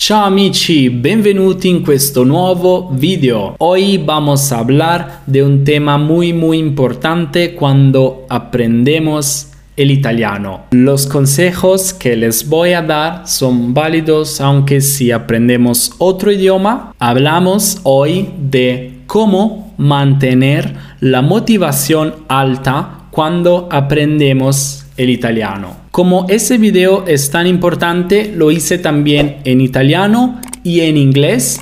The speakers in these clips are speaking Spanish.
Ciao amici, benvenuti in questo nuovo video. Hoy vamos a hablar de un tema muy muy importante cuando aprendemos el italiano. Los consejos que les voy a dar son válidos aunque si aprendemos otro idioma. Hablamos hoy de cómo mantener la motivación alta cuando aprendemos el italiano. Como ese video es tan importante, lo hice también en italiano y en inglés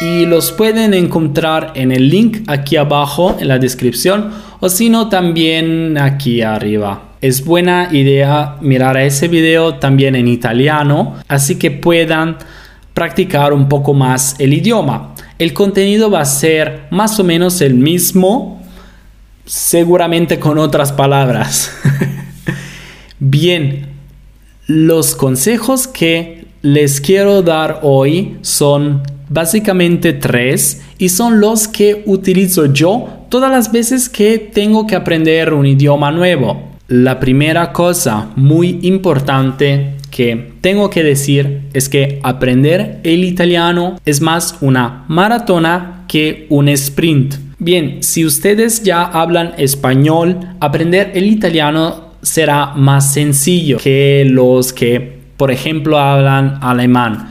y los pueden encontrar en el link aquí abajo en la descripción o si no también aquí arriba. Es buena idea mirar ese video también en italiano, así que puedan practicar un poco más el idioma. El contenido va a ser más o menos el mismo, seguramente con otras palabras. Bien, los consejos que les quiero dar hoy son básicamente tres y son los que utilizo yo todas las veces que tengo que aprender un idioma nuevo. La primera cosa muy importante que tengo que decir es que aprender el italiano es más una maratona que un sprint. Bien, si ustedes ya hablan español, aprender el italiano será más sencillo que los que, por ejemplo, hablan alemán.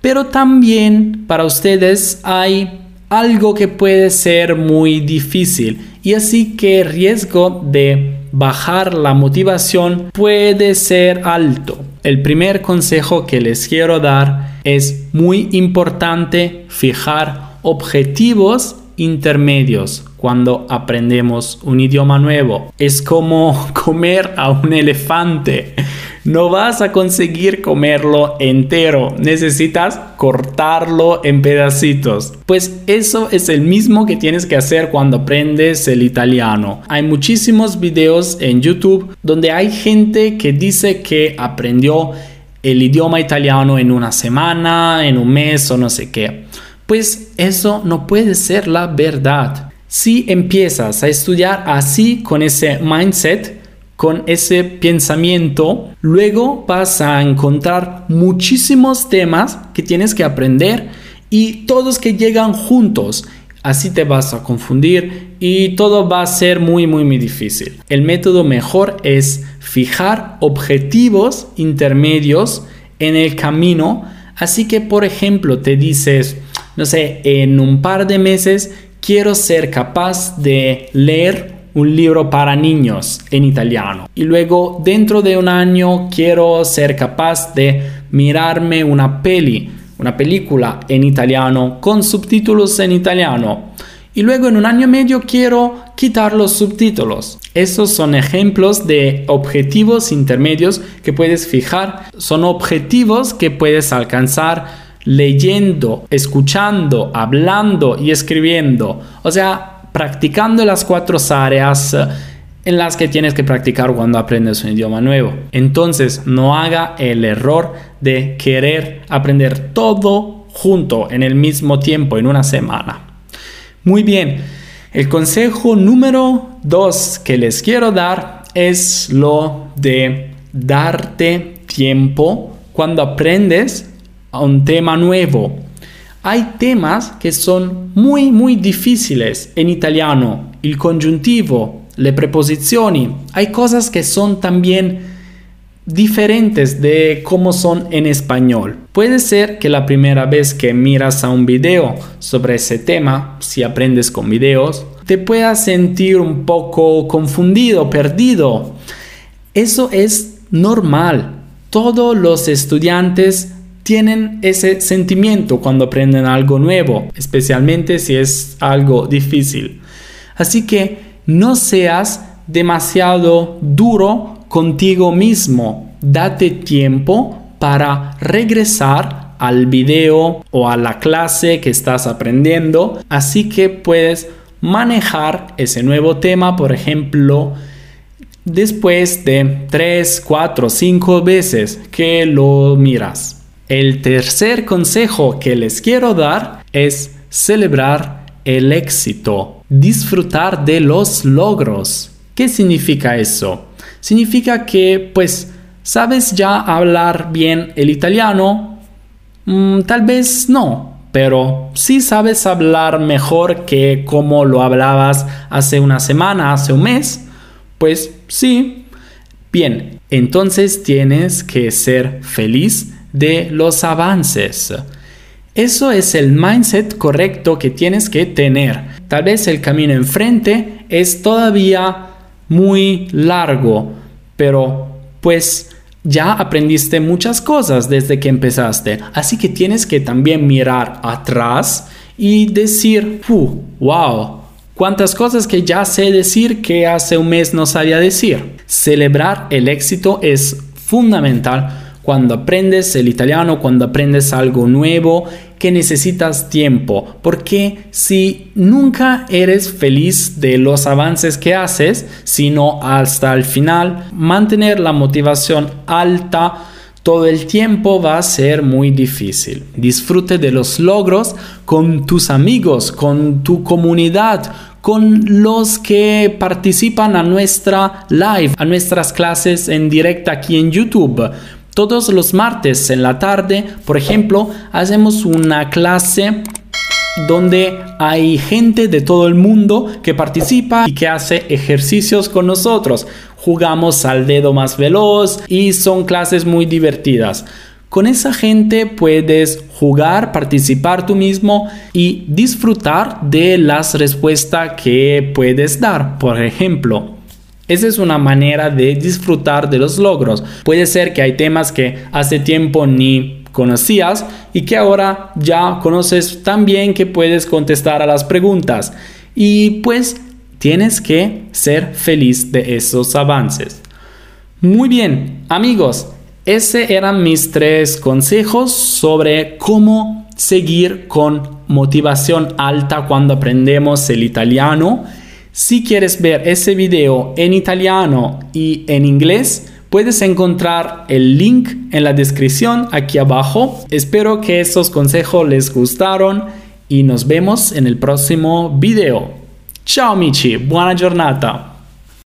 Pero también para ustedes hay algo que puede ser muy difícil y así que el riesgo de bajar la motivación puede ser alto. El primer consejo que les quiero dar es muy importante fijar objetivos intermedios cuando aprendemos un idioma nuevo. Es como comer a un elefante. No vas a conseguir comerlo entero, necesitas cortarlo en pedacitos. Pues eso es el mismo que tienes que hacer cuando aprendes el italiano. Hay muchísimos videos en YouTube donde hay gente que dice que aprendió el idioma italiano en una semana, en un mes o no sé qué. Pues eso no puede ser la verdad. Si empiezas a estudiar así con ese mindset, con ese pensamiento, luego vas a encontrar muchísimos temas que tienes que aprender y todos que llegan juntos. Así te vas a confundir y todo va a ser muy muy muy difícil. El método mejor es fijar objetivos intermedios en el camino. Así que por ejemplo te dices, no sé, en un par de meses quiero ser capaz de leer un libro para niños en italiano. Y luego dentro de un año quiero ser capaz de mirarme una peli, una película en italiano con subtítulos en italiano. Y luego en un año y medio quiero quitar los subtítulos. Esos son ejemplos de objetivos intermedios que puedes fijar. Son objetivos que puedes alcanzar leyendo, escuchando, hablando y escribiendo. O sea, practicando las cuatro áreas en las que tienes que practicar cuando aprendes un idioma nuevo. Entonces, no haga el error de querer aprender todo junto en el mismo tiempo, en una semana. Muy bien, el consejo número dos que les quiero dar es lo de darte tiempo cuando aprendes un tema nuevo. Hay temas que son muy muy difíciles en italiano, el conjuntivo, le preposizioni, hay cosas que son también diferentes de cómo son en español. Puede ser que la primera vez que miras a un video sobre ese tema, si aprendes con videos, te puedas sentir un poco confundido, perdido. Eso es normal. Todos los estudiantes tienen ese sentimiento cuando aprenden algo nuevo, especialmente si es algo difícil. Así que no seas demasiado duro contigo mismo. Date tiempo para regresar al video o a la clase que estás aprendiendo. Así que puedes manejar ese nuevo tema, por ejemplo, después de 3, 4, 5 veces que lo miras. El tercer consejo que les quiero dar es celebrar el éxito, disfrutar de los logros. ¿Qué significa eso? Significa que pues sabes ya hablar bien el italiano, Mm, tal vez no, pero si sabes hablar mejor que como lo hablabas hace una semana, hace un mes, pues sí. Bien, entonces tienes que ser feliz de los avances. Eso es el mindset correcto que tienes que tener. Tal vez el camino enfrente es todavía muy largo, pero pues ya aprendiste muchas cosas desde que empezaste, así que tienes que también mirar atrás y decir, wow, cuántas cosas que ya sé decir que hace un mes no sabía decir. Celebrar el éxito es fundamental cuando aprendes el italiano, cuando aprendes algo nuevo, que necesitas tiempo, porque si nunca eres feliz de los avances que haces, sino hasta el final, mantener la motivación alta todo el tiempo va a ser muy difícil. Disfrute de los logros con tus amigos, con tu comunidad, con los que participan a nuestra live, a nuestras clases en directo aquí en YouTube. Todos los martes en la tarde, por ejemplo, hacemos una clase donde hay gente de todo el mundo que participa y que hace ejercicios con nosotros. Jugamos al dedo más veloz y son clases muy divertidas. Con esa gente puedes jugar, participar tú mismo y disfrutar de las respuestas que puedes dar. Por ejemplo, esa es una manera de disfrutar de los logros. Puede ser que hay temas que hace tiempo ni conocías y que ahora ya conoces tan bien que puedes contestar a las preguntas. Y pues tienes que ser feliz de esos avances. Muy bien, amigos, ese eran mis tres consejos sobre cómo seguir con motivación alta cuando aprendemos el italiano si quieres ver ese video en italiano y en inglés, puedes encontrar el link en la descripción aquí abajo. Espero que esos consejos les gustaron y nos vemos en el próximo video. Ciao amici, buona giornata.